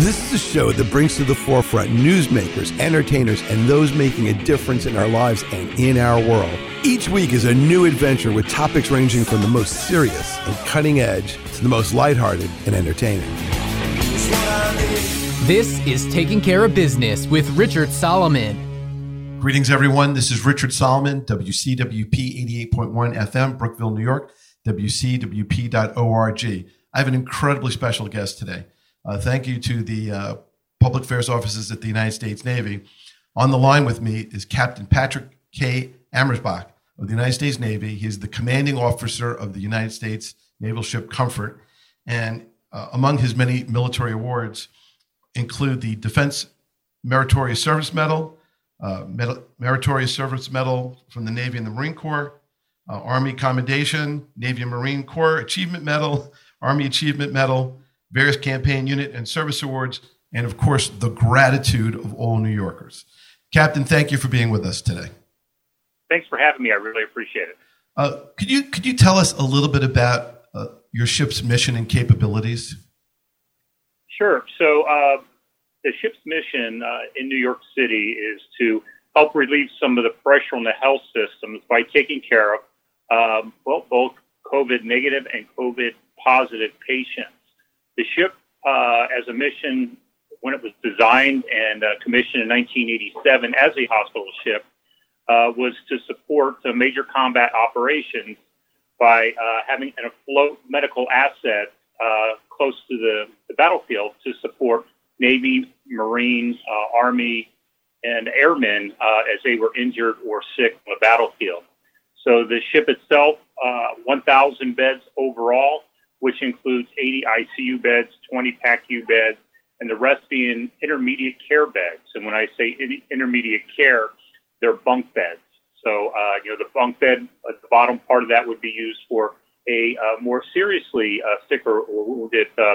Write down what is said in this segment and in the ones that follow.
This is a show that brings to the forefront newsmakers, entertainers, and those making a difference in our lives and in our world. Each week is a new adventure with topics ranging from the most serious and cutting edge to the most lighthearted and entertaining. This is Taking Care of Business with Richard Solomon. Greetings, everyone. This is Richard Solomon, WCWP 88.1 FM, Brookville, New York, WCWP.org. I have an incredibly special guest today. Uh, thank you to the uh, public affairs offices at the United States Navy. On the line with me is Captain Patrick K. Amersbach of the United States Navy. He is the commanding officer of the United States naval ship Comfort. And uh, among his many military awards include the Defense Meritorious Service Medal, uh, Medal Meritorious Service Medal from the Navy and the Marine Corps, uh, Army Commendation, Navy and Marine Corps Achievement Medal, Army Achievement Medal, various campaign unit and service awards, and of course, the gratitude of all New Yorkers. Captain, thank you for being with us today. Thanks for having me. I really appreciate it. Uh, could you could you tell us a little bit about uh, your ship's mission and capabilities? Sure. So uh, the ship's mission uh, in New York City is to help relieve some of the pressure on the health systems by taking care of um, well both COVID negative and COVID positive patients. The ship, uh, as a mission, when it was designed and uh, commissioned in 1987 as a hospital ship, uh, was to support major combat operations by uh, having an afloat medical asset uh, close to the, the, battlefield to support Navy, Marines, uh, Army, and airmen as they were injured or sick on the battlefield. So the ship itself, 1,000 beds overall, which includes 80 ICU beds, 20 PACU beds, and the rest being intermediate care beds. And when I say intermediate care, they're bunk beds. So, uh, you know, the bunk bed at the bottom part of that would be used for a uh, more seriously uh, sick or wounded uh,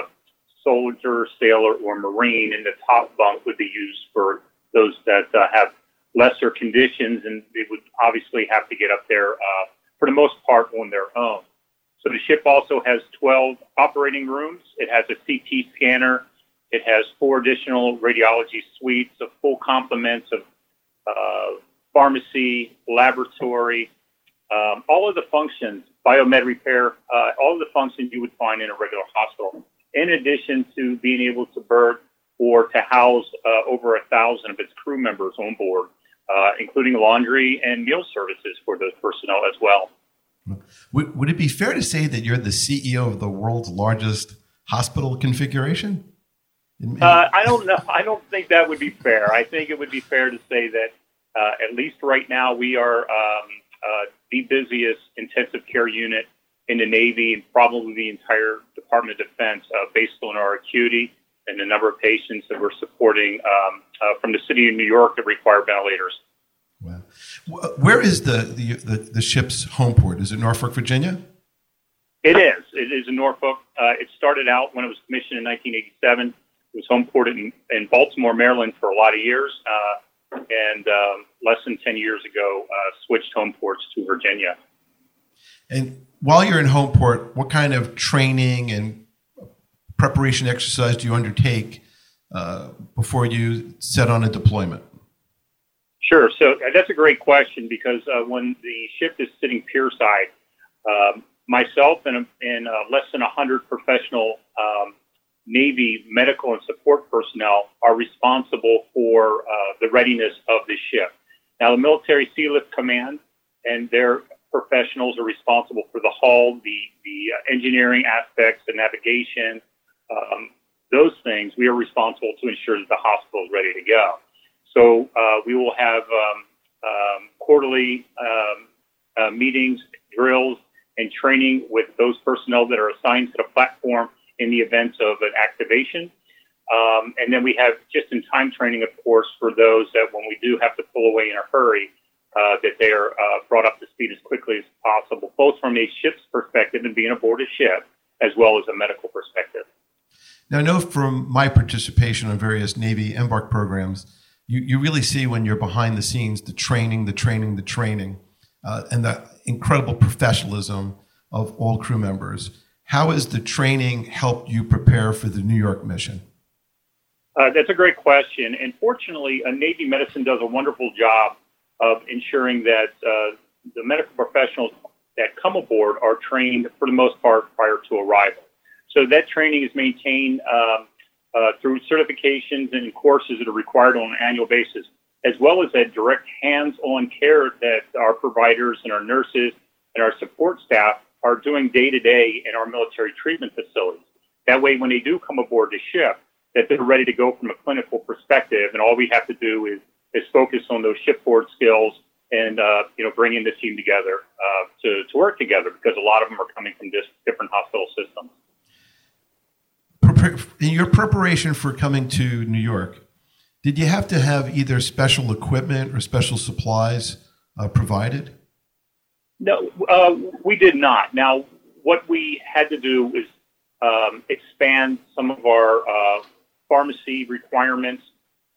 soldier, sailor, or marine, and the top bunk would be used for those that uh, have lesser conditions, and they would obviously have to get up there uh, for the most part on their own. So the ship also has 12 operating rooms. It has a CT scanner. It has four additional radiology suites, a full complement of uh, pharmacy, laboratory, um, all of the functions, biomed repair, uh, all of the functions you would find in a regular hospital. In addition to being able to berth or to house uh, over a thousand of its crew members on board, uh, including laundry and meal services for those personnel as well. Would, would it be fair to say that you're the CEO of the world's largest hospital configuration? Uh, I don't know. I don't think that would be fair. I think it would be fair to say that uh, at least right now we are um, uh, the busiest intensive care unit in the Navy and probably the entire Department of Defense uh, based on our acuity and the number of patients that we're supporting um, uh, from the city of New York that require ventilators. Wow. Where is the, the, the, the, ship's home port? Is it Norfolk, Virginia? It is. It is in Norfolk. Uh, it started out when it was commissioned in 1987. It was home ported in, in Baltimore, Maryland for a lot of years. Uh, and um, less than 10 years ago, uh, switched home ports to Virginia. And while you're in home port, what kind of training and preparation exercise do you undertake uh, before you set on a deployment? Sure. So uh, that's a great question because uh, when the ship is sitting pier side, um, myself and, and uh, less than 100 professional um, Navy medical and support personnel are responsible for uh, the readiness of the ship. Now, the Military Sealift Command and their professionals are responsible for the hull, the, the uh, engineering aspects, the navigation, um, those things. We are responsible to ensure that the hospital is ready to go. So uh, we will have um, um, quarterly um, uh, meetings, drills, and training with those personnel that are assigned to the platform in the event of an activation. Um, and then we have just-in-time training, of course, for those that when we do have to pull away in a hurry, uh, that they are uh, brought up to speed as quickly as possible, both from a ship's perspective and being aboard a ship, as well as a medical perspective. Now, I know from my participation on various Navy embark programs you, you really see when you're behind the scenes the training, the training, the training, uh, and the incredible professionalism of all crew members. How has the training helped you prepare for the New York mission? Uh, that's a great question. And fortunately, uh, Navy medicine does a wonderful job of ensuring that uh, the medical professionals that come aboard are trained for the most part prior to arrival. So that training is maintained um, uh, through certifications and courses that are required on an annual basis, as well as that direct hands-on care that our providers and our nurses and our support staff are doing day to day in our military treatment facilities. That way, when they do come aboard the ship, that they're ready to go from a clinical perspective, and all we have to do is is focus on those shipboard skills and uh, you know bringing the team together uh, to to work together because a lot of them are coming from different hospital systems. In your preparation for coming to New York, did you have to have either special equipment or special supplies uh, provided? No, uh, we did not. Now, what we had to do is um, expand some of our uh, pharmacy requirements.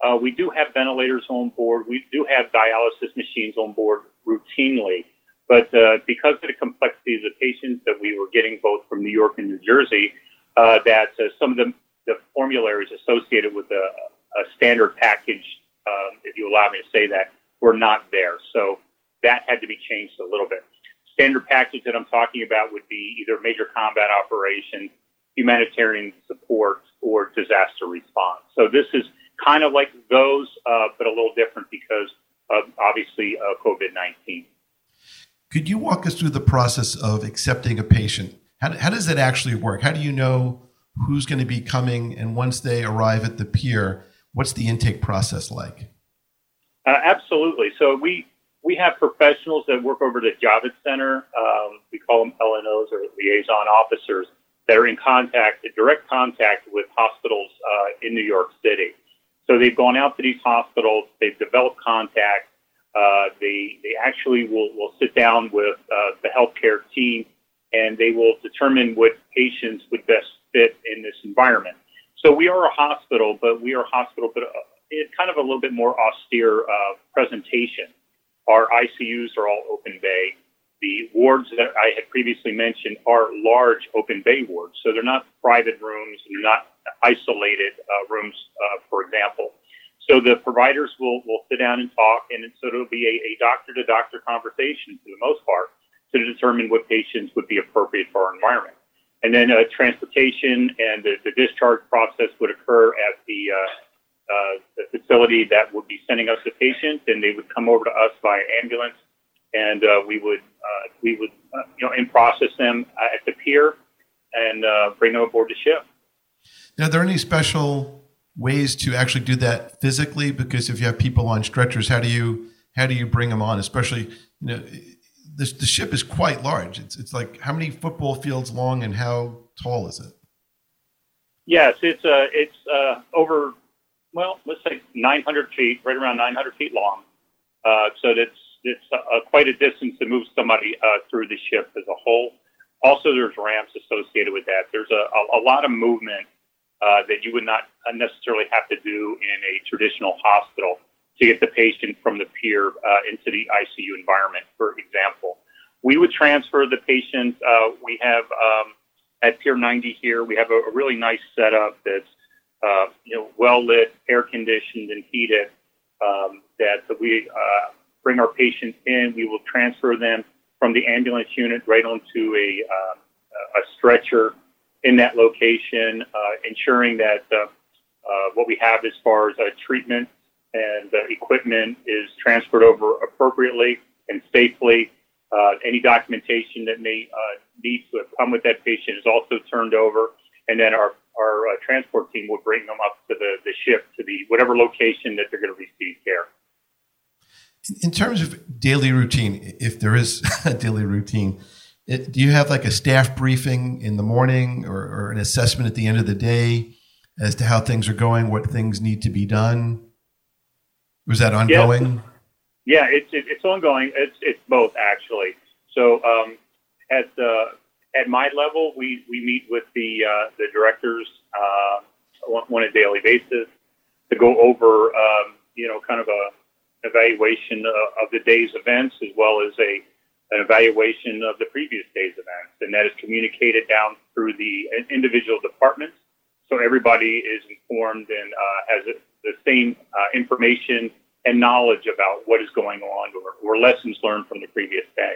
Uh, we do have ventilators on board. We do have dialysis machines on board routinely. But uh, because of the complexity of the patients that we were getting both from New York and New Jersey, uh, that uh, some of the, the, formularies associated with a, a standard package, um, if you allow me to say that, were not there. So that had to be changed a little bit. Standard package that I'm talking about would be either major combat operation, humanitarian support, or disaster response. So this is kind of like those, uh, but a little different because of obviously uh, COVID 19. Could you walk us through the process of accepting a patient? How, how does that actually work? How do you know who's going to be coming? And once they arrive at the pier, what's the intake process like? Uh, absolutely. So we we have professionals that work over at the Javits Center. Um, we call them LNOs or liaison officers that are in contact, direct contact with hospitals uh, in New York City. So they've gone out to these hospitals, they've developed contact. Uh, they they actually will, will sit down with uh, the healthcare team and they will determine what patients would best fit in this environment. So we are a hospital, but we are a hospital, but uh, it's kind of a little bit more austere uh, presentation. Our ICUs are all open bay. The wards that I had previously mentioned are large open bay wards, so they're not private rooms, they're not isolated uh, rooms, uh, for example. So the providers will, will sit down and talk, and so it'll be a, a doctor-to-doctor conversation for the most part to determine what patients would be appropriate for our environment. And then uh, transportation and the, the, discharge process would occur at the, uh, uh, the facility that would be sending us the patient, and they would come over to us by ambulance, and uh, we would uh, we would you know in process them at the pier and bring them aboard the ship. Now, are there any special ways to actually do that physically? Because if you have people on stretchers, how do you how do you bring them on? Especially, you know, the, the ship is quite large. It's it's like how many football fields long and how tall is it? Yes, it's uh, it's uh, over well, let's say 900 feet, right around 900 feet long. Uh, so that's it's uh, quite a distance to move somebody uh, through the ship as a whole. Also, there's ramps associated with that. There's a, a, a lot of movement uh, that you would not necessarily have to do in a traditional hospital to get the patient from the pier uh, into the ICU environment, for example. We would transfer the patient. Uh, we have um, at Pier 90 here, we have a, a really nice setup that's uh, you know well lit, air conditioned, and heated. Um, that we uh, bring our patients in. We will transfer them from the ambulance unit right onto a, uh, a stretcher in that location, uh, ensuring that what we have as far as treatment and the equipment is transferred over appropriately and safely. any documentation that may need to have come with that patient is also turned over, and then our our uh, transport team will bring them up to the, the ship to the whatever location that they're going to receive care. In terms of daily routine, if there is a daily routine, it, do you have like a staff briefing in the morning or, or, an assessment at the end of the day as to how things are going, what things need to be done? Was that ongoing? Yeah, it's it, it's ongoing. It's it's both actually. So um, at uh, at my level, we, we meet with the uh, the directors uh, on, a daily basis to go over um, you know kind of a evaluation of the day's events as well as a an evaluation of the previous day's events, and that is communicated down through the individual departments so everybody is informed and uh, has the same uh, information and knowledge about what is going on or, or lessons learned from the previous day.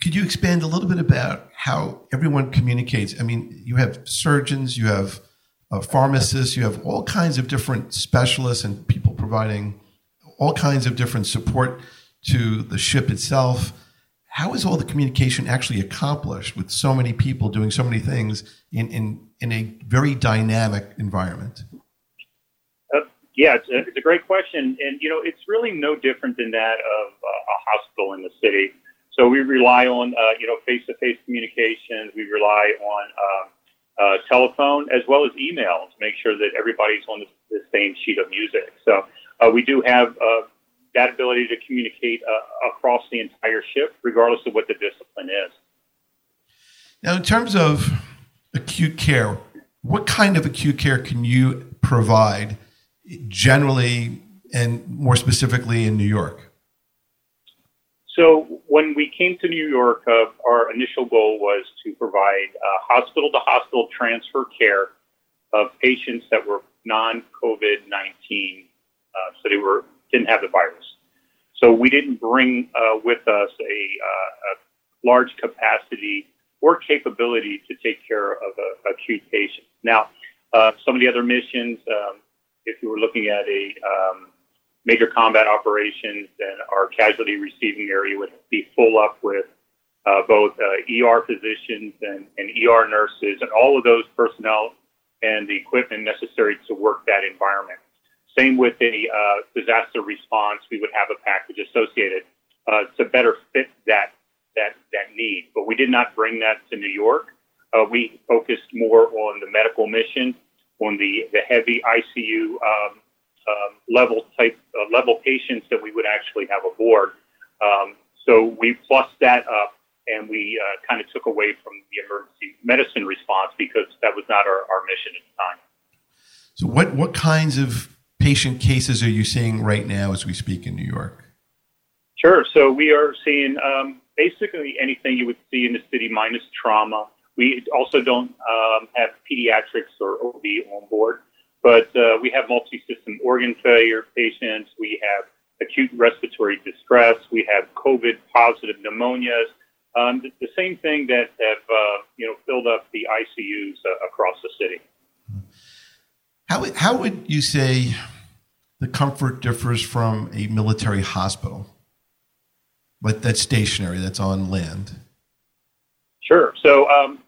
Could you expand a little bit about how everyone communicates? I mean, you have surgeons, you have uh, pharmacists, you have all kinds of different specialists and people providing all kinds of different support to the ship itself. How is all the communication actually accomplished with so many people doing so many things in, in, in a very dynamic environment? Yeah, it's a, it's a, great question. And, you know, it's really no different than that of uh, a hospital in the city. So we rely on, uh, you know, face-to-face communications. We rely on uh, uh, telephone as well as email to make sure that everybody's on the, the same sheet of music. So uh, we do have uh, that ability to communicate uh, across the entire ship, regardless of what the discipline is. Now, in terms of acute care, what kind of acute care can you provide generally and more specifically in New York? So when we came to New York, uh, our initial goal was to provide hospital to hospital transfer care of patients that were non COVID 19. Uh, so they were didn't have the virus. So we didn't bring uh, with us a, uh, a, large capacity or capability to take care of acute patient. Now, uh, some of the other missions, um, if you were looking at a um, major combat operations, then our casualty receiving area would be full up with uh, both uh, ER physicians and, and, ER nurses and all of those personnel and the equipment necessary to work that environment. Same with a uh, disaster response, we would have a package associated uh, to better fit that that that need. But we did not bring that to New York. Uh, we focused more on the medical mission, on the the heavy ICU um, um, level type uh, level patients that we would actually have aboard. Um, so we plussed that up and we uh, kind of took away from the emergency medicine response because that was not our, our mission at the time. So what what kinds of patient cases are you seeing right now as we speak in New York? Sure. So we are seeing um, basically anything you would see in the city minus trauma. We also don't um, have pediatrics or OB on board, but uh, we have multi-system organ failure patients. We have acute respiratory distress. We have COVID positive pneumonias. Um, the, the, same thing that have uh, you know filled up the ICUs uh, across the city. How, how would you say the comfort differs from a military hospital, but that's stationary, that's on land? Sure. So, um,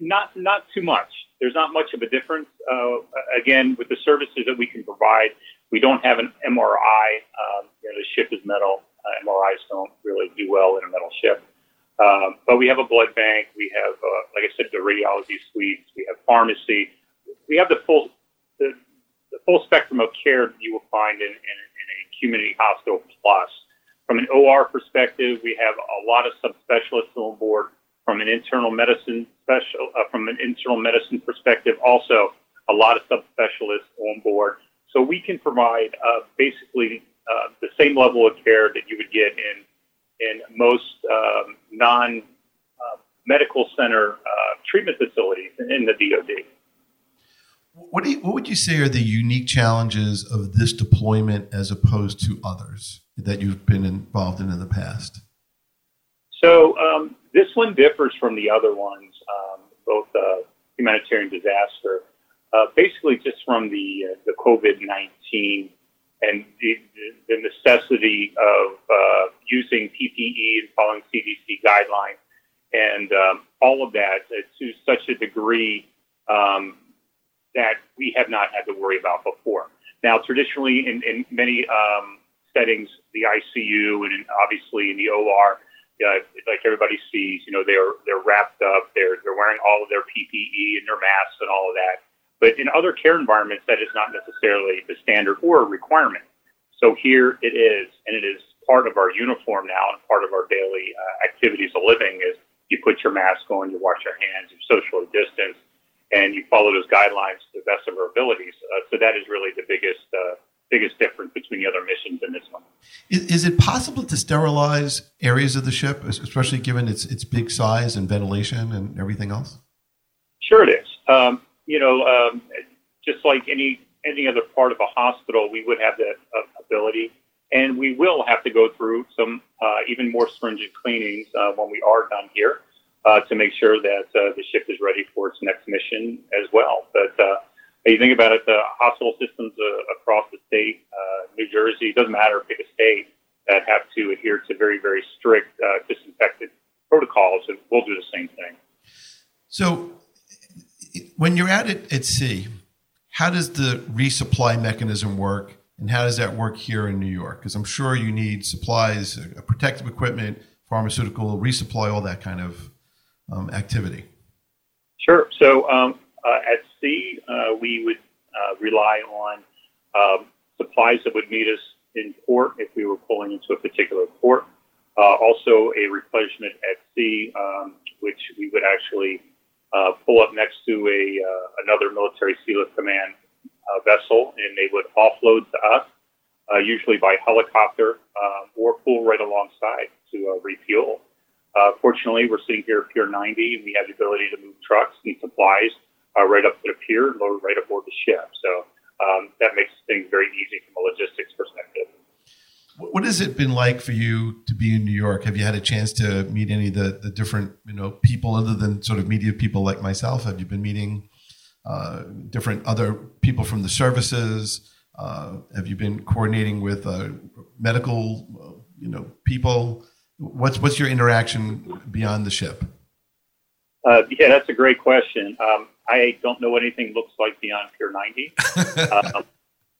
not not too much. There's not much of a difference. Uh, again, with the services that we can provide, we don't have an MRI. Um, you know, the ship is metal. Uh, MRIs don't really do well in a metal ship. Um, but we have a blood bank. We have, uh, like I said, the radiology suites. We have pharmacy. We have the full the, the full spectrum of care you will find in, in, in a community hospital plus. From an OR perspective, we have a lot of subspecialists on board. From an internal medicine special, uh, from an internal medicine perspective, also a lot of subspecialists on board. So we can provide uh, basically uh, the same level of care that you would get in in most um, non uh, medical center uh, treatment facilities in the DoD. What, you, what would you say are the unique challenges of this deployment as opposed to others that you've been involved in in the past? So um, this one differs from the other ones, um, both uh, humanitarian disaster, uh, basically just from the uh, the COVID nineteen and the, the, necessity of uh, using PPE and following CDC guidelines, and um, all of that to such a degree um, that we have not had to worry about before. Now, traditionally, in, in many um, settings, the ICU and obviously in the OR, uh, like everybody sees, you know, they're they're wrapped up, they're they're wearing all of their PPE and their masks and all of that. But in other care environments, that is not necessarily the standard or a requirement. So here it is, and it is part of our uniform now and part of our daily uh, activities of living is you put your mask on, you wash your hands, you socially distance, and you follow those guidelines to the best of our abilities. Uh, so that is really the biggest uh, biggest difference between the other missions and this one. Is, is, it possible to sterilize areas of the ship, especially given its its big size and ventilation and everything else? Sure, it is. Um, you know, um, just like any any other part of a hospital, we would have that uh, ability, and we will have to go through some uh, even more stringent cleanings uh, when we are done here uh, to make sure that uh, the ship is ready for its next mission as well. But uh, you think about it, the hospital systems across the state, New Jersey, doesn't matter, pick a state that have to adhere to very very strict disinfected protocols, and we'll do the same thing. So, when you're at it at sea, how does the resupply mechanism work, and how does that work here in New York? Because I'm sure you need supplies, uh, protective equipment, pharmaceutical resupply, all that kind of um, activity. Sure. So um, uh, at sea, uh, we would uh, rely on um, supplies that would meet us in port if we were pulling into a particular port. Uh, also, a replenishment at sea, um, which we would actually uh, pull up next to a uh, another military Sealift Command uh, vessel, and they would offload to us, usually by helicopter, or pull right alongside to refuel. Fortunately, we're sitting here at Pier 90, and we have the ability to move trucks and supplies uh, right up to the pier, load right aboard the ship. So um, that makes things very easy from a logistics perspective. What has it been like for you to be in New York? Have you had a chance to meet any of the, the different you know people other than sort of media people like myself? Have you been meeting uh, different other people from the services? Uh, have you been coordinating with uh, medical uh, you know people? What's what's your interaction beyond the ship? Uh, yeah, that's a great question. Um, I don't know what anything looks like beyond Pier 90. um,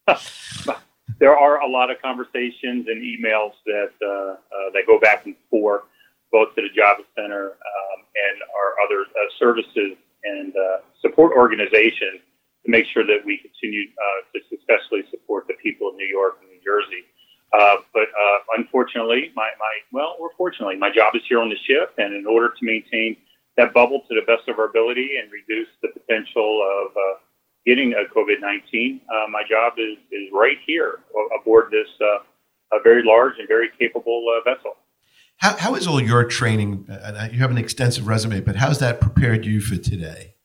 there are a lot of conversations and emails that uh, uh, that go back and forth, both to the Javits Center um, and our other uh, services and uh, support organizations to make sure that we continue uh, to successfully support the people of New York and New Jersey. Uh, but unfortunately, my, my well, or fortunately, my job is here on the ship, and in order to maintain that bubble to the best of our ability and reduce the potential of getting a COVID 19, uh, my job is, is right here aboard this uh, a very large and very capable uh, vessel. How, how is all your training? you have an extensive resume, but how's that prepared you for today?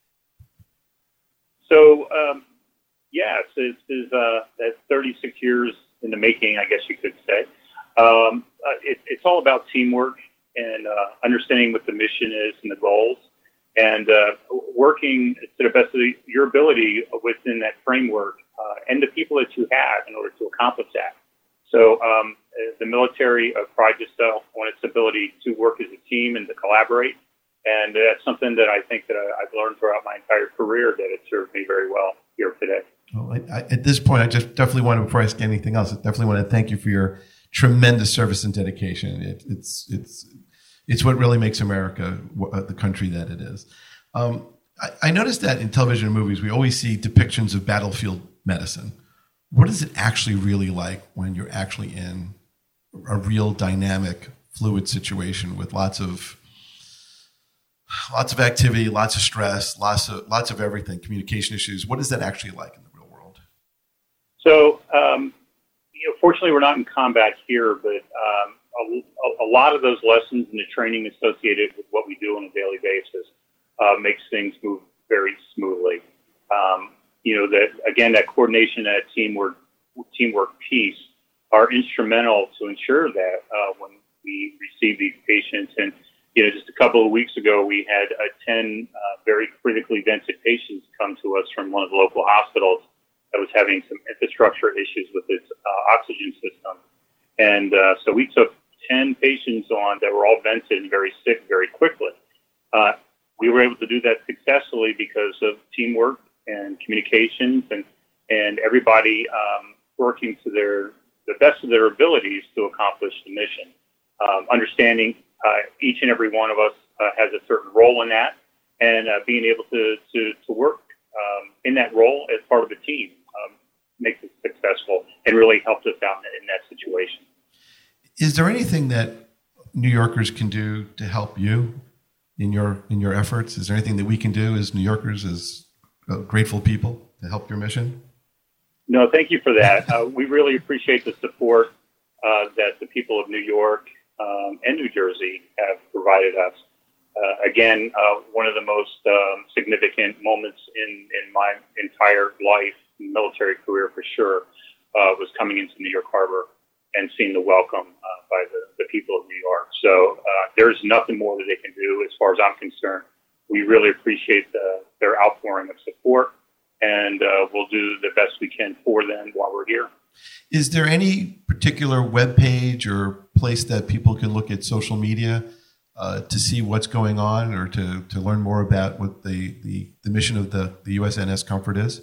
So, um, yes, it's, it's uh, that's 36 years in the making, I guess you could say. Um, uh, it, it's all about teamwork and uh, understanding what the mission is and the goals and uh, working to the best of your ability within that framework uh, and the people that you have in order to accomplish that. So um, the military uh, prides itself on its ability to work as a team and to collaborate. And that's something that I think that I've learned throughout my entire career that it served me very well here today. Well, I, I, at this point, I just definitely want to, before I ask anything else, I definitely want to thank you for your tremendous service and dedication. It, it's, it's, it's what really makes America uh, the country that it is. Um, I, I noticed that in television and movies, we always see depictions of battlefield medicine. What is it actually really like when you're actually in a real dynamic, fluid situation with lots of lots of activity, lots of stress, lots of lots of everything, communication issues. What is that actually like in the real world? So, um, you know, fortunately, we're not in combat here, but um, a, a, lot of those lessons and the training associated with what we do on a daily basis uh, makes things move very smoothly. Um, you know that again, that coordination, and that teamwork, teamwork piece are instrumental to ensure that uh, when we receive these patients. And you know, just a couple of weeks ago, we had uh, ten uh, very critically vented patients come to us from one of the local hospitals that was having some infrastructure issues with its uh, oxygen system. And uh, so we took 10 patients on that were all vented and very sick very quickly. Uh, we were able to do that successfully because of teamwork and communications and, and everybody um, working to their the best of their abilities to accomplish the mission. Um, understanding uh, each and every one of us uh, has a certain role in that, and uh, being able to, to, to work um, in that role as part of the team um, makes it successful and really helped us out in, in that situation. Is there anything that New Yorkers can do to help you in your in your efforts? Is there anything that we can do as New Yorkers, as uh, grateful people, to help your mission? No, thank you for that. Uh, we really appreciate the support uh, that the people of New York um, and New Jersey have provided us. uh, again, uh, one of the most um, significant moments in, in my entire life, military career for sure, uh, was coming into New York Harbor and seeing the welcome by the, the people of New York. So uh, there's nothing more that they can do as far as I'm concerned. We really appreciate the, their outpouring of support, and uh, we'll do the best we can for them while we're here. Is there any particular web page or place that people can look at social media uh, to see what's going on or to, to learn more about what the, the, the mission of the, the USNS Comfort is?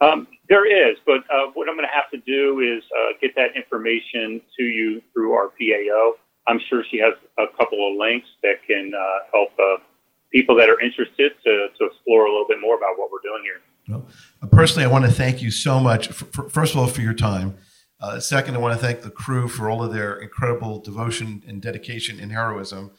Um, there is, but uh, what I'm going to have to do is uh, get that information to you through our PAO. I'm sure she has a couple of links that can uh, help uh, people that are interested to, to explore a little bit more about what we're doing here. Well, personally, I want to thank you so much, for, for, first of all, for your time. Uh, second, I want to thank the crew for all of their incredible devotion and dedication and heroism.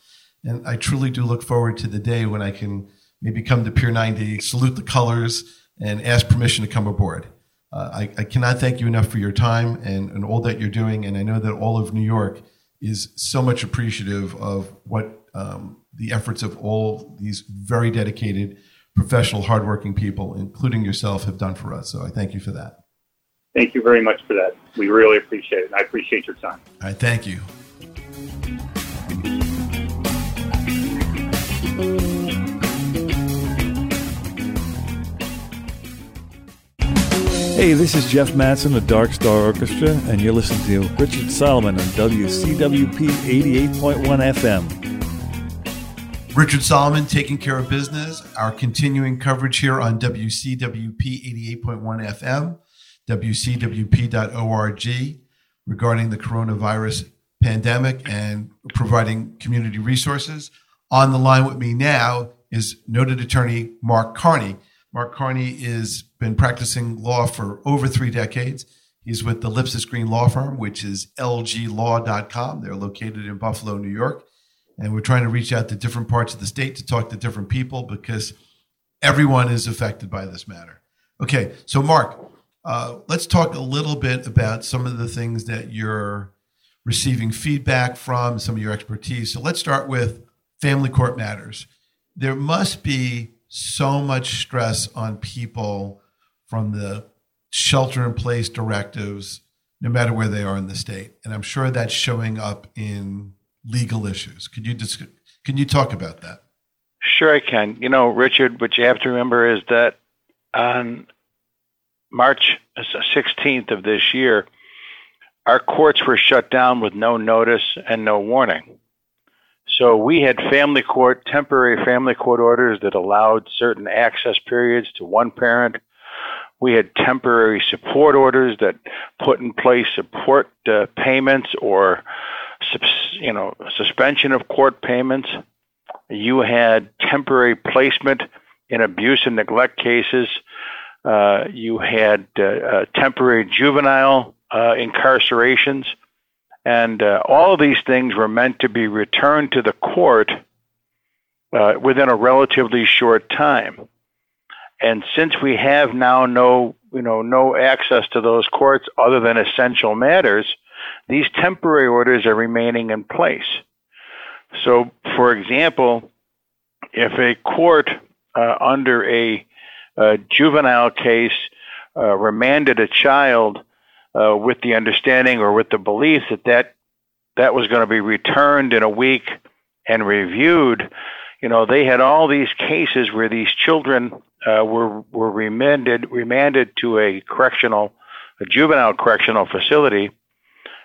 And I truly do look forward to the day when I can maybe come to Pier 90, salute the colors, and ask permission to come aboard. Uh, I, I, cannot thank you enough for your time and, and all that you're doing. And I know that all of New York is so much appreciative of what um, the efforts of all these very dedicated, professional, hardworking people, including yourself, have done for us. So I thank you for that. Thank you very much for that. We really appreciate it. And I appreciate your time. All right. Thank you. Hey, this is Jeff Mattson of Dark Star Orchestra, and you're listening to Richard Solomon on WCWP 88.1 FM. Richard Solomon taking care of business. Our continuing coverage here on WCWP 88.1 FM, WCWP.org, regarding the coronavirus pandemic and providing community resources. On the line with me now is noted attorney Mark Carney. Mark Carney has been practicing law for over three decades. He's with the Lipsitz Green Law Firm, which is lglaw.com. They're located in Buffalo, New York. And we're trying to reach out to different parts of the state to talk to different people because everyone is affected by this matter. Okay, so Mark, uh, let's talk a little bit about some of the things that you're receiving feedback from, some of your expertise. So let's start with family court matters. There must be so much stress on people from the shelter in place directives, no matter where they are in the state. And I'm sure that's showing up in legal issues. Could you just, can you talk about that? Sure, I can. You know, Richard, what you have to remember is that on March 16th of this year, our courts were shut down with no notice and no warning. So we had family court, temporary family court orders that allowed certain access periods to one parent. We had temporary support orders that put in place support uh, payments or, you know, suspension of court payments. You had temporary placement in abuse and neglect cases. Uh, you had uh, uh temporary juvenile uh, incarcerations. And uh, all of these things were meant to be returned to the court uh, within a relatively short time. And since we have now no, you know, no access to those courts other than essential matters, these temporary orders are remaining in place. So, for example, if a court uh, under a, a, juvenile case uh, remanded a child uh, with the understanding or with the belief that that, that was going to be returned in a week and reviewed. You know, they had all these cases where these children uh, were were remanded remanded to a correctional, a juvenile correctional facility,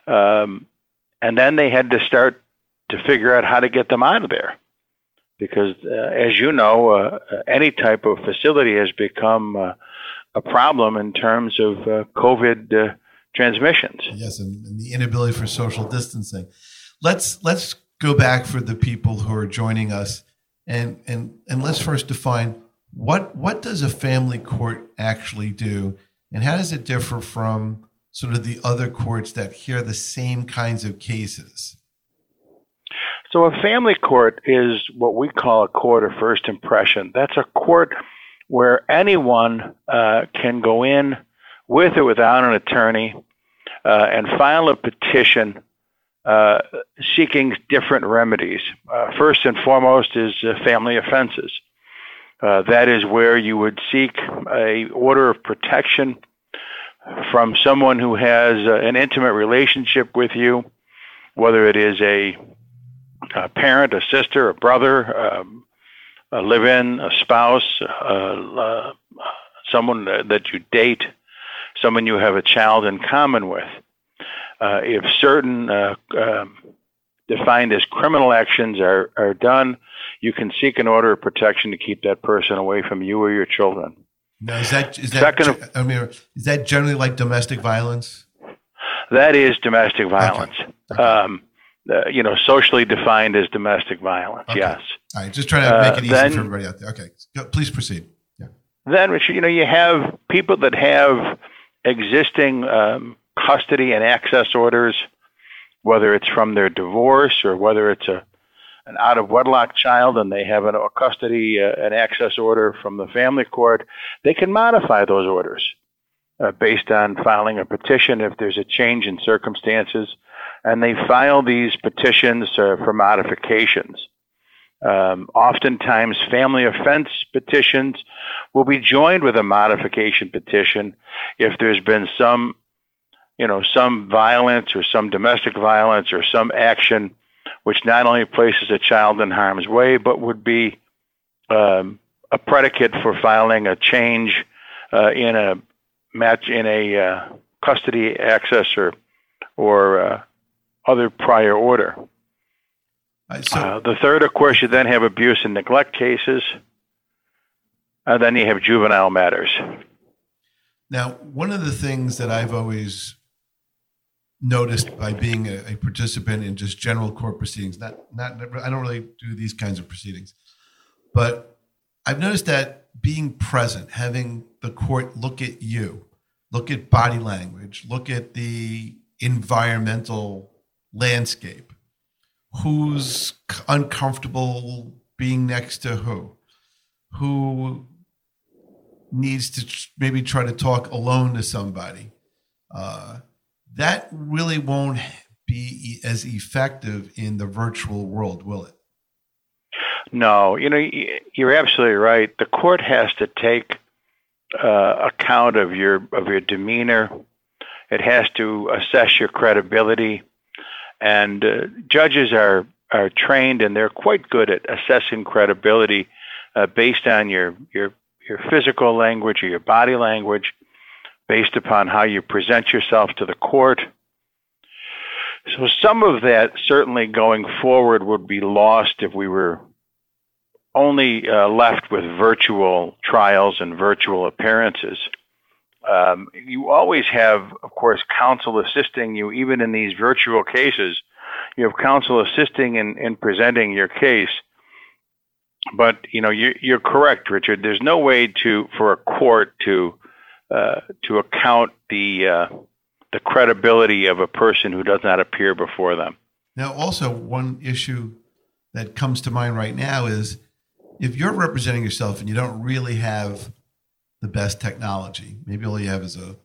um, and then they had to start to figure out how to get them out of there, because uh, as you know, uh, any type of facility has become uh, a problem in terms of uh, COVID uh, transmissions. Yes, and, and the inability for social distancing. Let's let's go back for the people who are joining us, and and and let's first define what what does a family court actually do, and how does it differ from sort of the other courts that hear the same kinds of cases? So, a family court is what we call a court of first impression. That's a court where anyone uh, can go in with or without an attorney uh, and file a petition uh, seeking different remedies. Uh, first and foremost is uh, family offenses. Uh, that is where you would seek a order of protection from someone who has uh, an intimate relationship with you, whether it is a, a parent, a sister, a brother, um, a live-in, a spouse, someone that you date, someone you have a child in common with. Uh, if certain uh, um, defined as criminal actions are, are done, you can seek an order of protection to keep that person away from you or your children. Now, is that is that Second, I mean, is that generally like domestic violence? That is domestic violence. Okay. Okay. Um, uh, you know, socially defined as domestic violence. Okay. Yes. All right. Just trying to make it uh, easy then, for everybody out there. Okay. Please proceed. Yeah. Then, Richard, you know, you have people that have existing um, custody and access orders, whether it's from their divorce or whether it's a an out of wedlock child and they have an, a custody uh, an access order from the family court, they can modify those orders uh, based on filing a petition if there's a change in circumstances, and they file these petitions uh, for modifications. Um, oftentimes, family offense petitions will be joined with a modification petition if there's been some you know, some violence or some domestic violence or some action which not only places a child in harm's way, but would be um, a predicate for filing a change uh, in a match in a uh, custody access or or uh, other prior order. So, uh, the third, of course, you then have abuse and neglect cases, and then you have juvenile matters. Now, one of the things that I've always noticed by being a, a, participant in just general court proceedings. Not, not, I don't really do these kinds of proceedings, but I've noticed that being present, having the court look at you, look at body language, look at the environmental landscape, who's uncomfortable being next to who, who needs to maybe try to talk alone to somebody. Uh, that really won't be as effective in the virtual world, will it? No, you know you're absolutely right. The court has to take uh, account of your of your demeanor. It has to assess your credibility, and uh, judges are are trained and they're quite good at assessing credibility uh, based on your your your physical language or your body language, based upon how you present yourself to the court. So some of that certainly going forward would be lost if we were only uh, left with virtual trials and virtual appearances. Um, you always have, of course, counsel assisting you, even in these virtual cases. You have counsel assisting in, in presenting your case. But you know you're, you're correct, Richard. There's no way to for a court to uh, to account the uh, the credibility of a person who does not appear before them. Now, also one issue that comes to mind right now is if you're representing yourself and you don't really have the best technology, maybe all you have is a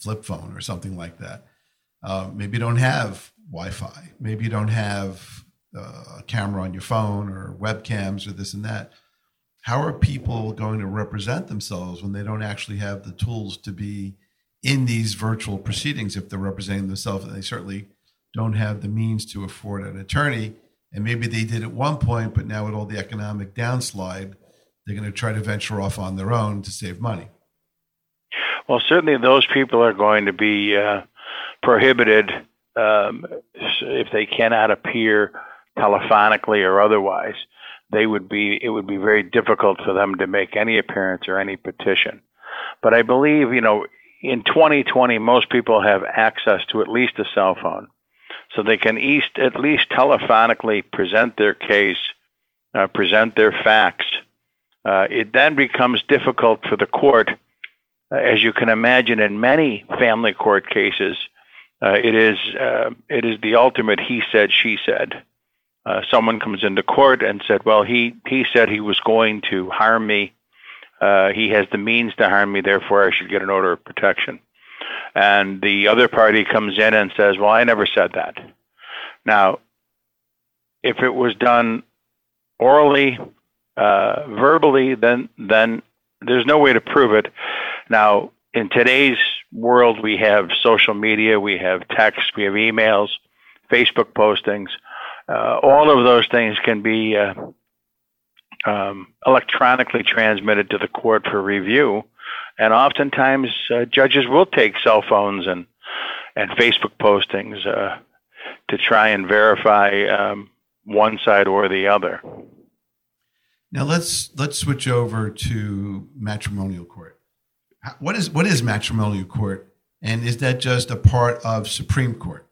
flip phone or something like that. Uh, maybe you don't have Wi-Fi. Maybe you don't have uh, a camera on your phone or webcams or this and that how are people going to represent themselves when they don't actually have the tools to be in these virtual proceedings if they're representing themselves and they certainly don't have the means to afford an attorney and maybe they did at one point but now with all the economic downslide they're going to try to venture off on their own to save money well certainly those people are going to be uh, prohibited um, if they cannot appear telephonically or otherwise they would be it would be very difficult for them to make any appearance or any petition. But I believe, you know, in 2020 most people have access to at least a cell phone. So they can east, at least telephonically present their case, uh, present their facts. Uh, it then becomes difficult for the court, uh, as you can imagine in many family court cases. Uh, it is uh, it is the ultimate he said she said uh, someone comes into court and said, "Well, he he said he was going to harm me. He has the means to harm me. Therefore, I should get an order of protection." And the other party comes in and says, "Well, I never said that." Now, if it was done orally, uh, verbally, then then there's no way to prove it. Now, in today's world, we have social media, we have text, we have emails, Facebook postings. Uh, all of those things can be uh, um, electronically transmitted to the court for review, and oftentimes uh, judges will take cell phones and and Facebook postings uh, to try and verify um, one side or the other. Now let's let's switch over to matrimonial court. What is what is matrimonial court, and is that just a part of Supreme Court?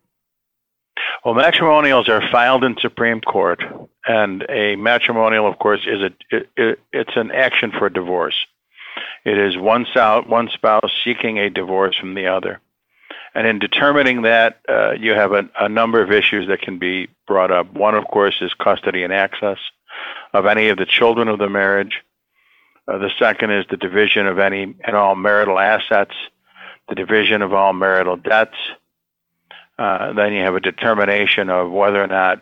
Well, matrimonials are filed in Supreme Court, and a matrimonial, of course, is a it, it, it's an action for divorce. It is one spouse, one spouse seeking a divorce from the other. And in determining that, uh, you have a, a, number of issues that can be brought up. One, of course, is custody and access of any of the children of the marriage. Uh, the second is the division of any and all marital assets, the division of all marital debts. Uh, then you have a determination of whether or not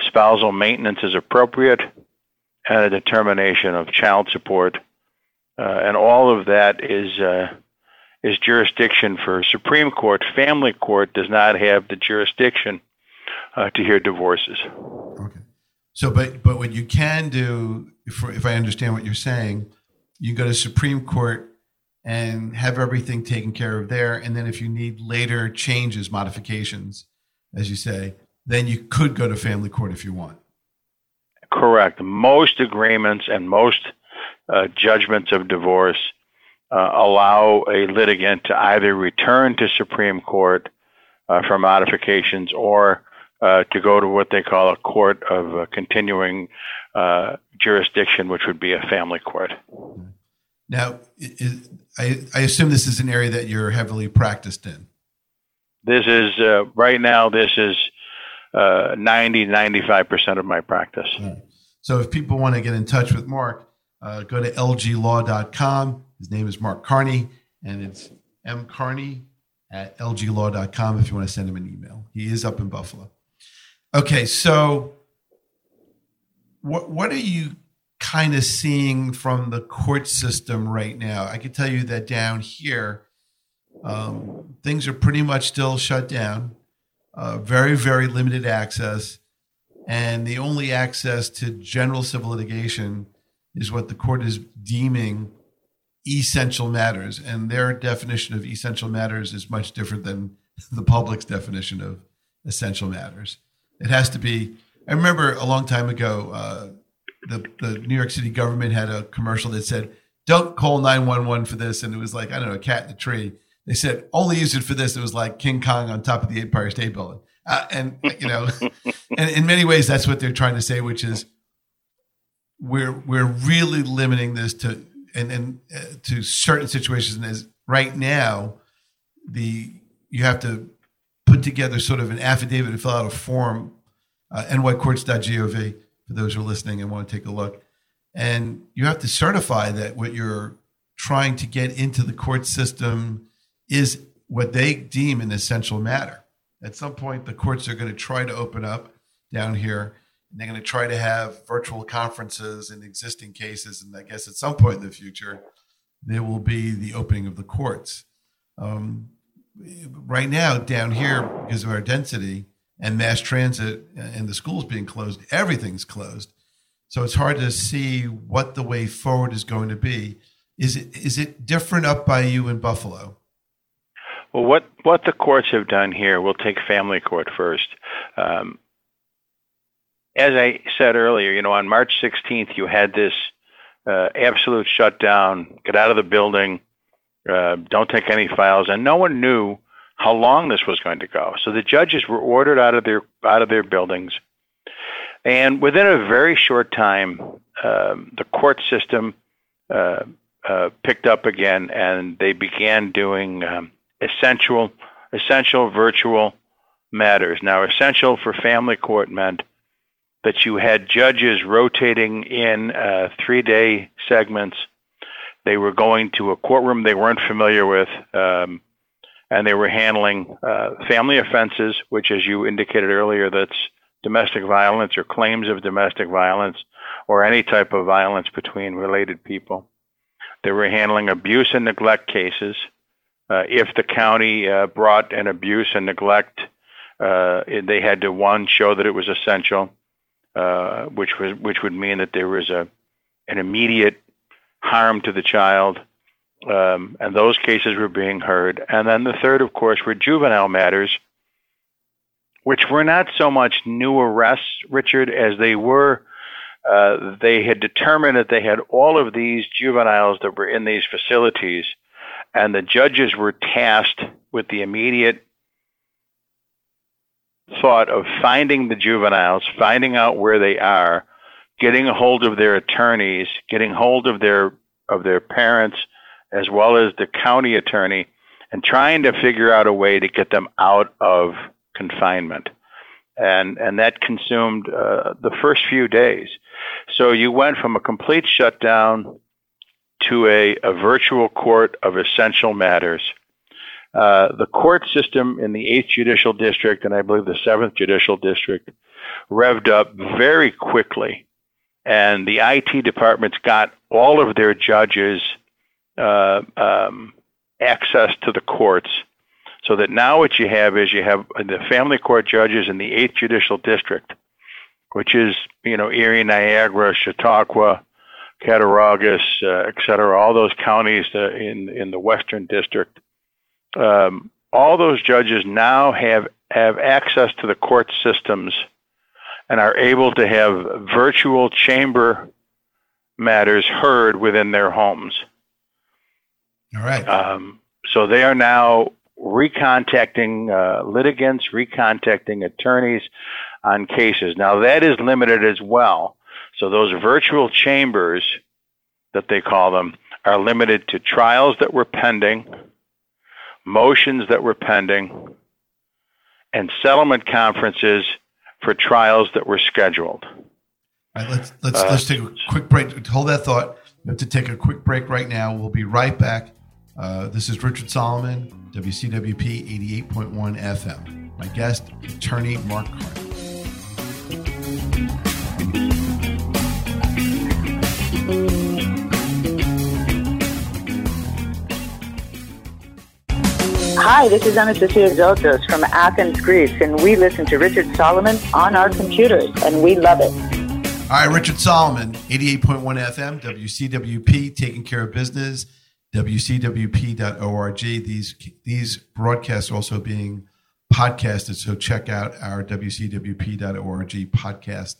spousal maintenance is appropriate, and a determination of child support. Uh, and all of that is uh, is jurisdiction for Supreme Court. Family Court does not have the jurisdiction uh, to hear divorces. Okay. So, but but what you can do, if, if I understand what you're saying, you go to Supreme Court and have everything taken care of there, and then if you need later changes, modifications, as you say, then you could go to family court if you want. Correct. Most agreements and most uh, judgments of divorce uh, allow a litigant to either return to Supreme Court uh, for modifications or uh, to go to what they call a court of uh, continuing uh, jurisdiction, which would be a family court. Now, is, I, I, assume this is an area that you're heavily practiced in. This is, uh, right now, this is 90, 95% of my practice. Right. So if people want to get in touch with Mark, go to lglaw.com his name is Mark Carney, and it's mcarney at lglaw.com if you want to send him an email. He is up in Buffalo. Okay, so what what are you kind of seeing from the court system right now? I can tell you that down here, um, things are pretty much still shut down. Uh, very very limited access, and the only access to general civil litigation is what the court is deeming essential matters, and their definition of essential matters is much different than the public's definition of essential matters. It has to be. I remember a long time ago, uh, the the New York City government had a commercial that said, "Don't call nine one one for this," and it was like I don't know, a cat in a tree. They said only use it for this. It was like King Kong on top of the Empire State Building, uh, and you know, and in many ways, that's what they're trying to say, which is we're we're really limiting this to and and uh, to certain situations And as right now the you have to put together sort of an affidavit and fill out a form uh, nycourts.gov for those who are listening and want to take a look and you have to certify that what you're trying to get into the court system is what they deem an essential matter at some point the courts are going to try to open up down here and they're going to try to have virtual conferences in existing cases. And I guess at some point in the future, there will be the opening of the courts. Um, right now, down here, because of our density and mass transit and the schools being closed, everything's closed. So it's hard to see what the way forward is going to be. Is it is it different up by you in Buffalo? Well, what what the courts have done here, we'll take family court first. Um, as I said earlier, you know, on March 16th, you had this uh, absolute shutdown. Get out of the building. Uh, don't take any files, and no one knew how long this was going to go. So the judges were ordered out of their out of their buildings, and within a very short time, um, the court system uh, uh, picked up again, and they began doing um, essential essential virtual matters. Now, essential for family court meant that you had judges rotating in uh, three day segments. They were going to a courtroom they weren't familiar with. Um, and they were handling uh, family offenses, which, as you indicated earlier, that's domestic violence or claims of domestic violence or any type of violence between related people. They were handling abuse and neglect cases. Uh, if the county uh, brought an abuse and neglect, uh, they had to one show that it was essential, uh, which was which would mean that there was a an immediate harm to the child, um, and those cases were being heard. And then the third, of course, were juvenile matters, which were not so much new arrests, Richard, as they were. Uh, they had determined that they had all of these juveniles that were in these facilities, and the judges were tasked with the immediate thought of finding the juveniles, finding out where they are, getting a hold of their attorneys, getting hold of their of their parents, as well as the county attorney, and trying to figure out a way to get them out of confinement. And, and that consumed uh, the first few days. So you went from a complete shutdown to a, a virtual court of essential matters. Uh, the court system in the 8th Judicial District and I believe the 7th Judicial District revved up very quickly. And the IT departments got all of their judges uh, um, access to the courts. So that now what you have is you have the family court judges in the 8th Judicial District, which is, you know, Erie, Niagara, Chautauqua, Cattaraugus, uh, et cetera, all those counties uh, in, in the Western District. Um, all those judges now have, have access to the court systems and are able to have virtual chamber matters heard within their homes. All right. Um, so they are now recontacting uh, litigants, recontacting attorneys on cases. Now that is limited as well. So those virtual chambers that they call them are limited to trials that were pending, motions that were pending, and settlement conferences for trials that were scheduled. All right, let's let's uh, let's take a quick break. Hold that thought. We have to take a quick break right now. We'll be right back. Uh, this is Richard Solomon, WCWP 88.1 FM. My guest, attorney Mark Carney. Hi, this is Anastasia Zotos from Athens, Greece, and we listen to Richard Solomon on our computers, and we love it. All right, Richard Solomon, 88.1 FM, WCWP, taking care of business wcwp.org. These these broadcasts are also being podcasted, so check out our wcwp.org podcast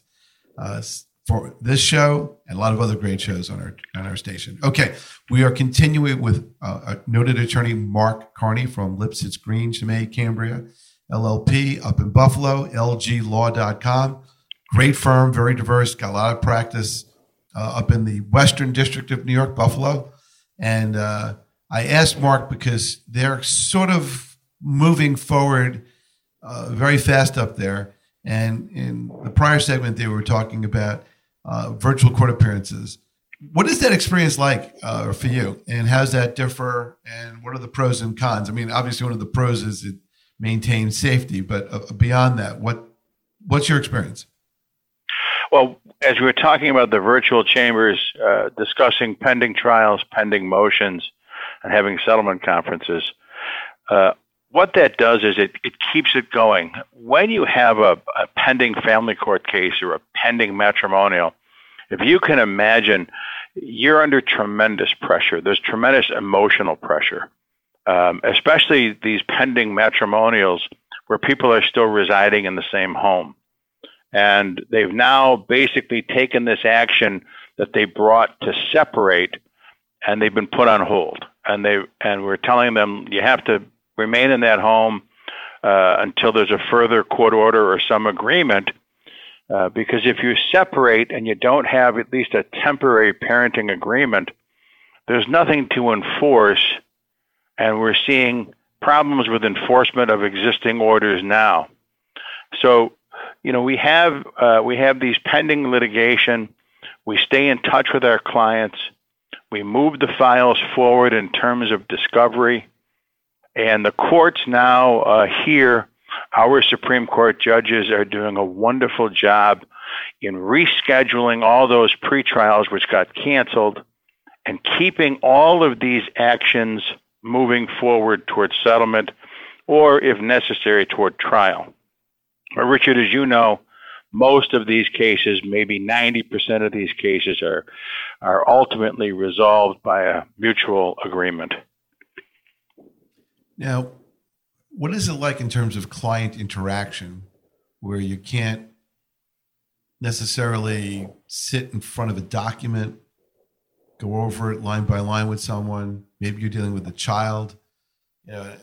uh, for this show and a lot of other great shows on our on our station. Okay, we are continuing with uh, noted attorney Mark Carney from Lipsitz Green, Scime, Cambria, LLP up in Buffalo, lglaw.com. Great firm, very diverse, got a lot of practice uh, up in the Western District of New York, Buffalo. And uh, I asked Mark because they're sort of moving forward uh, very fast up there. And in the prior segment, they were talking about uh, virtual court appearances. What is that experience like uh, for you? And how does that differ? And what are the pros and cons? I mean, obviously, one of the pros is it maintains safety, but uh, beyond that, what what's your experience? Well, as we were talking about the virtual chambers, uh, discussing pending trials, pending motions, and having settlement conferences, uh, what that does is it, it keeps it going. When you have a, a pending family court case or a pending matrimonial, if you can imagine, you're under tremendous pressure. There's tremendous emotional pressure, um, especially these pending matrimonials where people are still residing in the same home. And they've now basically taken this action that they brought to separate, and they've been put on hold. And they and we're telling them you have to remain in that home uh, until there's a further court order or some agreement. Uh, because if you separate and you don't have at least a temporary parenting agreement, there's nothing to enforce, and we're seeing problems with enforcement of existing orders now. So you know, we have uh, we have these pending litigation. We stay in touch with our clients. We move the files forward in terms of discovery. And the courts now uh, here, our Supreme Court judges are doing a wonderful job in rescheduling all those pretrials which got canceled and keeping all of these actions moving forward towards settlement or, if necessary, toward trial. But Richard, as you know, most of these cases, maybe 90% of these cases, are, are ultimately resolved by a mutual agreement. Now, what is it like in terms of client interaction where you can't necessarily sit in front of a document, go over it line by line with someone? Maybe you're dealing with a child. You know,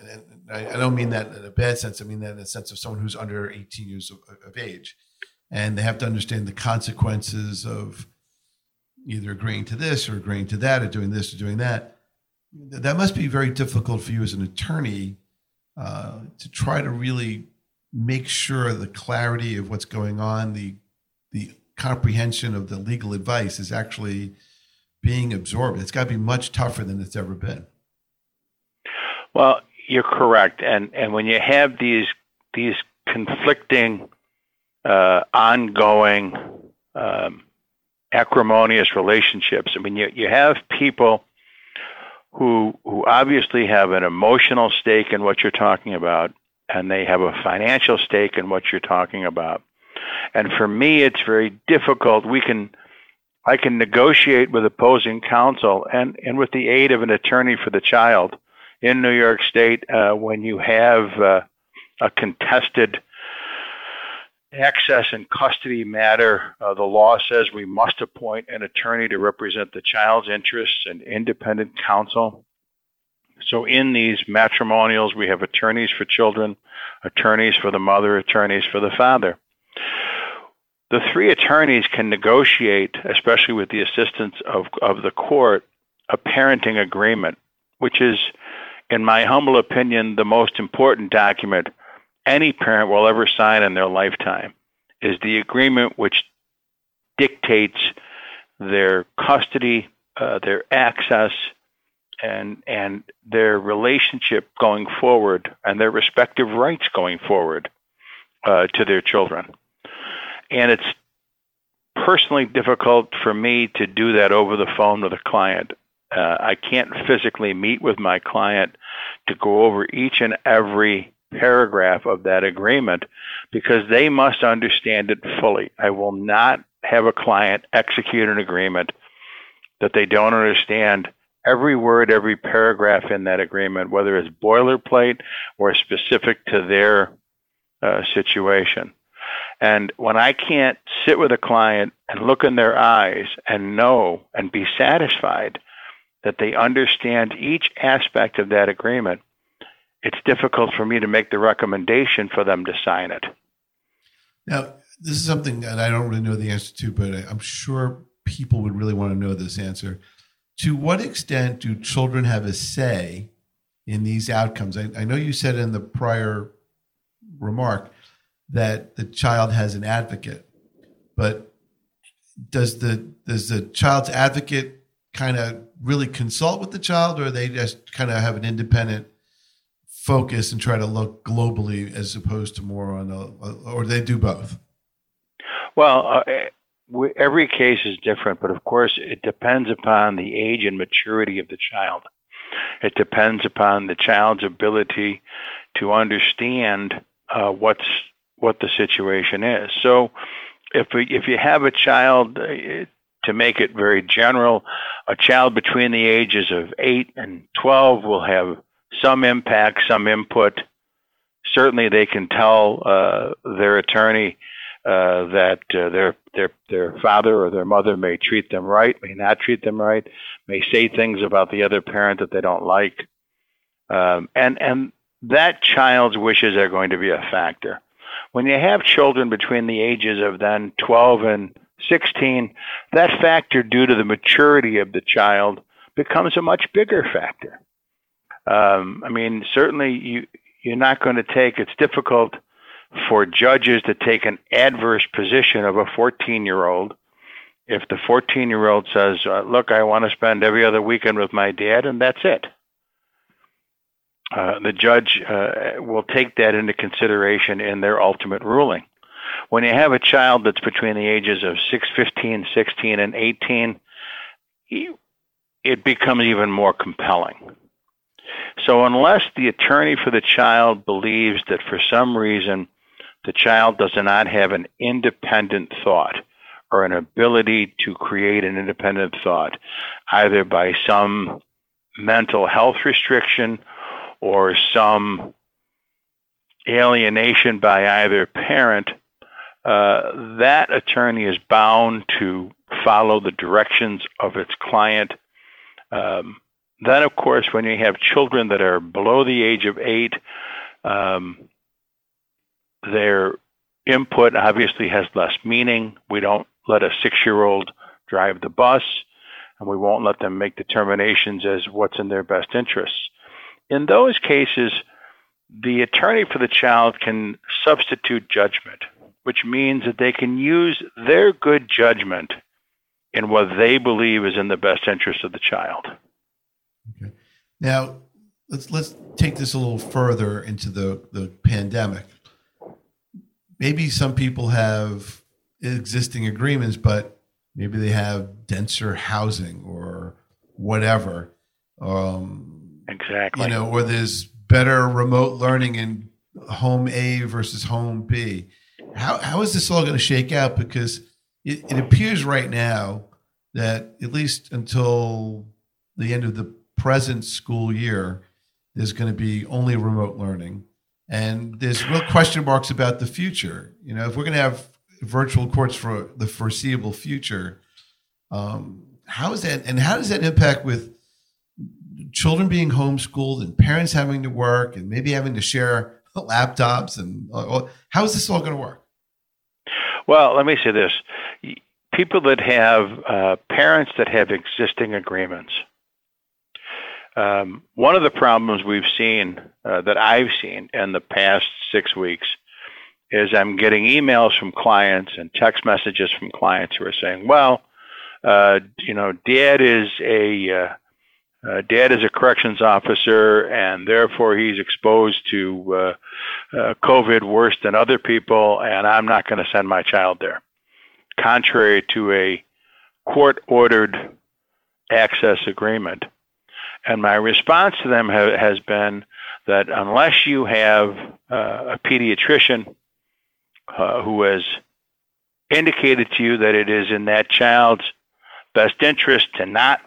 I, don't mean that in a bad sense. I mean that in the sense of someone who's under 18 years of, of age and they have to understand the consequences of either agreeing to this or agreeing to that or doing this or doing that. That must be very difficult for you as an attorney uh, to try to really make sure the clarity of what's going on, the the comprehension of the legal advice is actually being absorbed. It's got to be much tougher than it's ever been. Well, you're correct, and and when you have these these conflicting uh, ongoing um, acrimonious relationships. I mean, you, you have people who who obviously have an emotional stake in what you're talking about, and they have a financial stake in what you're talking about. And for me, it's very difficult. We can I can negotiate with opposing counsel and, and with the aid of an attorney for the child in New York State uh, when you have uh, a contested access and custody matter, uh, the law says we must appoint an attorney to represent the child's interests and independent counsel. So in these matrimonials, we have attorneys for children, attorneys for the mother, attorneys for the father. The three attorneys can negotiate, especially with the assistance of, of the court, a parenting agreement, which is, in my humble opinion, the most important document any parent will ever sign in their lifetime is the agreement which dictates their custody, uh, their access, and and their relationship going forward, and their respective rights going forward uh, to their children. And it's personally difficult for me to do that over the phone with a client. Uh, I can't physically meet with my client to go over each and every paragraph of that agreement because they must understand it fully. I will not have a client execute an agreement that they don't understand every word, every paragraph in that agreement, whether it's boilerplate or specific to their uh, situation. And when I can't sit with a client and look in their eyes and know and be satisfied that they understand each aspect of that agreement, it's difficult for me to make the recommendation for them to sign it. Now, this is something that I don't really know the answer to, but I'm sure people would really want to know this answer. To what extent do children have a say in these outcomes? I, I know you said in the prior remark that the child has an advocate, but does the does the child's advocate kind of really consult with the child, or they just kind of have an independent focus and try to look globally as opposed to more on a, or they do both? Well, uh, every case is different, but of course, it depends upon the age and maturity of the child. It depends upon the child's ability to understand uh, what's what the situation is. So, if we, if you have a child, uh, to make it very general, a child between the ages of eight and twelve will have some impact, some input. Certainly, they can tell uh, their attorney uh, that uh, their their their father or their mother may treat them right, may not treat them right, may say things about the other parent that they don't like, um, and and that child's wishes are going to be a factor. When you have children between the ages of then 12 and 16, that factor, due to the maturity of the child, becomes a much bigger factor. Um, I mean, certainly you you're not going to take. It's difficult for judges to take an adverse position of a 14 year old. If the 14 year old says, uh, "Look, I want to spend every other weekend with my dad," and that's it. uh, the judge uh, will take that into consideration in their ultimate ruling. When you have a child that's between the ages of 6, 15, 16, and 18, it becomes even more compelling. So, unless the attorney for the child believes that for some reason the child does not have an independent thought or an ability to create an independent thought, either by some mental health restriction or some alienation by either parent, uh, that attorney is bound to follow the directions of its client. Um, then, of course, when you have children that are below the age of eight, um, their input obviously has less meaning. We don't let a six year old drive the bus, and we won't let them make determinations as what's in their best interests. In those cases, the attorney for the child can substitute judgment, which means that they can use their good judgment in what they believe is in the best interest of the child. Okay. Now, let's let's take this a little further into the the pandemic. Maybe some people have existing agreements, but maybe they have denser housing or whatever. Um, exactly. You know, or there's better remote learning in home A versus home B. How how is this all going to shake out? Because it, it appears right now that at least until the end of the present school year, there's going to be only remote learning. And there's real question marks about the future. You know, if we're going to have virtual courts for the foreseeable future, um, how is that, and how does that impact with children being homeschooled and parents having to work and maybe having to share laptops and uh, how is this all going to work? Well, let me say this: people that have uh, parents that have existing agreements um, one of the problems we've seen uh, that I've seen in the past six weeks is I'm getting emails from clients and text messages from clients who are saying, "Well, uh, you know, Dad is a uh, uh, Dad is a corrections officer, and therefore he's exposed to uh, uh, COVID worse than other people, and I'm not going to send my child there." Contrary to a court-ordered access agreement and my response to them ha- has been that unless you have uh, a pediatrician uh, who has indicated to you that it is in that child's best interest to not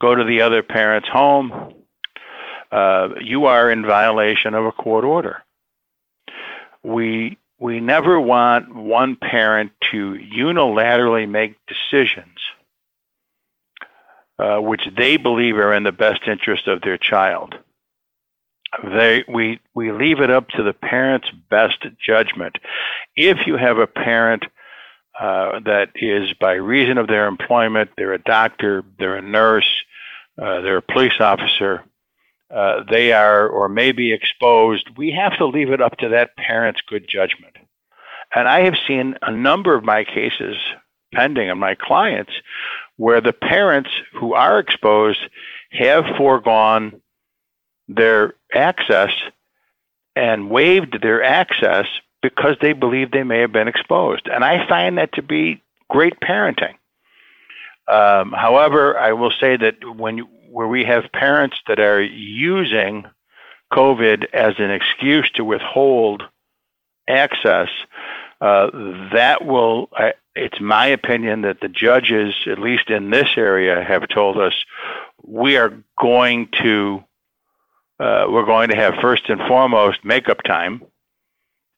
go to the other parent's home, uh, you are in violation of a court order. We we never want one parent to unilaterally make decisions uh, which they believe are in the best interest of their child. They, we, we leave it up to the parent's best judgment. If you have a parent uh, that is, by reason of their employment, they're a doctor, they're a nurse, uh, they're a police officer, uh, they are or may be exposed, we have to leave it up to that parent's good judgment. And I have seen a number of my cases pending on my clients where the parents who are exposed have foregone their access and waived their access because they believe they may have been exposed. And I find that to be great parenting. Um, however, I will say that when you, where we have parents that are using COVID as an excuse to withhold access, uh, that will, I, it's my opinion that the judges, at least in this area, have told us we are going to uh, we're going to have first and foremost makeup time,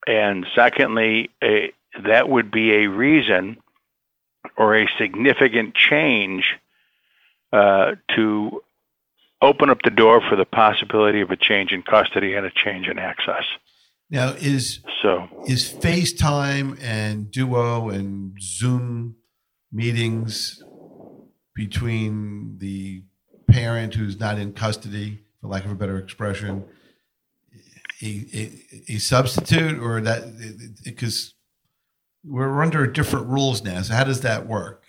and secondly, a, that would be a reason or a significant change uh, to open up the door for the possibility of a change in custody and a change in access. Now, is so is FaceTime and Duo and Zoom meetings between the parent who's not in custody, for lack of a better expression, a, a, a substitute, or that because we're under different rules now. So, how does that work?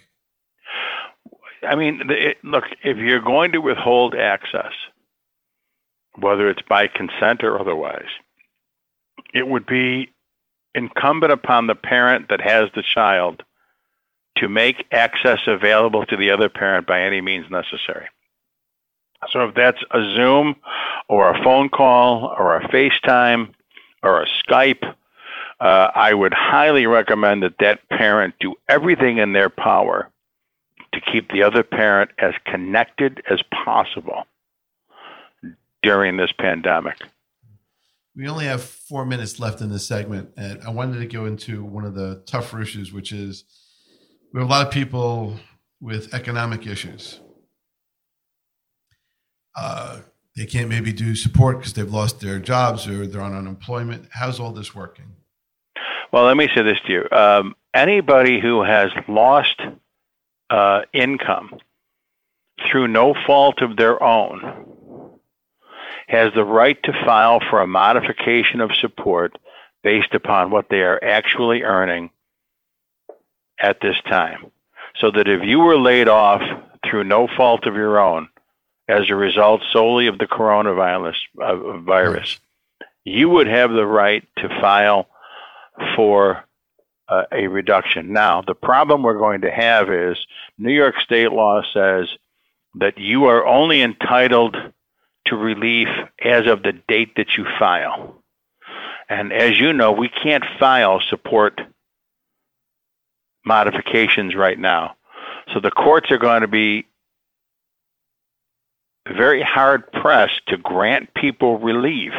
I mean, it, look, if you're going to withhold access, whether it's by consent or otherwise, it would be incumbent upon the parent that has the child to make access available to the other parent by any means necessary. So if that's a Zoom or a phone call or a FaceTime or a Skype, uh, I would highly recommend that that parent do everything in their power to keep the other parent as connected as possible during this pandemic. We only have four minutes left in this segment, and I wanted to go into one of the tougher issues, which is we have a lot of people with economic issues. Uh, they can't maybe do support because they've lost their jobs or they're on unemployment. How's all this working? Well, let me say this to you. Um, anybody who has lost uh, income through no fault of their own has the right to file for a modification of support based upon what they are actually earning at this time. So that if you were laid off through no fault of your own as a result solely of the coronavirus uh, virus, you would have the right to file for uh, a reduction. Now, the problem we're going to have is New York state law says that you are only entitled to relief as of the date that you file. And as you know, we can't file support modifications right now. So the courts are going to be very hard pressed to grant people relief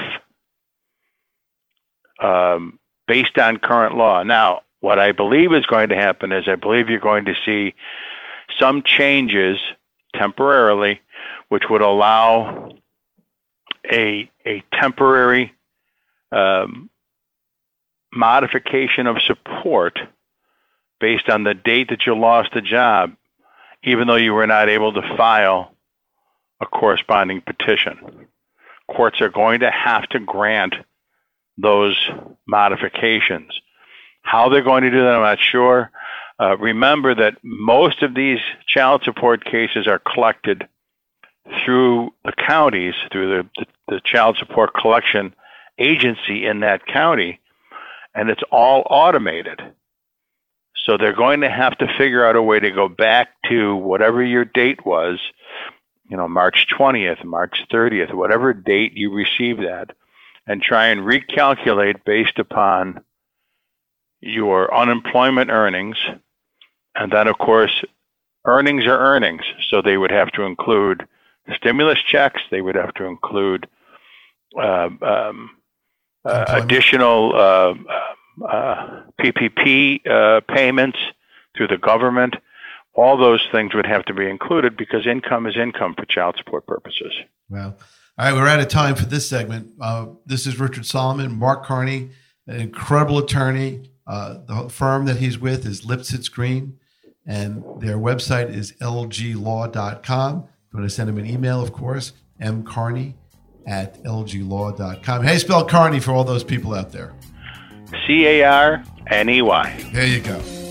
um, based on current law. Now, what I believe is going to happen is I believe you're going to see some changes temporarily, which would allow a a temporary um, modification of support based on the date that you lost the job, even though you were not able to file a corresponding petition. Courts are going to have to grant those modifications. How they're going to do that, I'm not sure. Uh, remember that most of these child support cases are collected through the counties, through the, the, the child support collection agency in that county, and it's all automated. So they're going to have to figure out a way to go back to whatever your date was, you know, March 20th, March 30th, whatever date you received that, and try and recalculate based upon your unemployment earnings. And then, of course, earnings are earnings. So they would have to include stimulus checks, they would have to include uh, um, uh, additional uh, uh PPP uh, payments through the government. All those things would have to be included because income is income for child support purposes. Well, all right, we're out of time for this segment. Uh, this is Richard Solomon, Mark Carney, an incredible attorney. Uh, the firm that he's with is Lipsitz Green, and their website is lglaw.com. You want to send him an email, of course, mcarney at lglaw.com. Hey, spell Carney for all those people out there. C A R N E Y. There you go.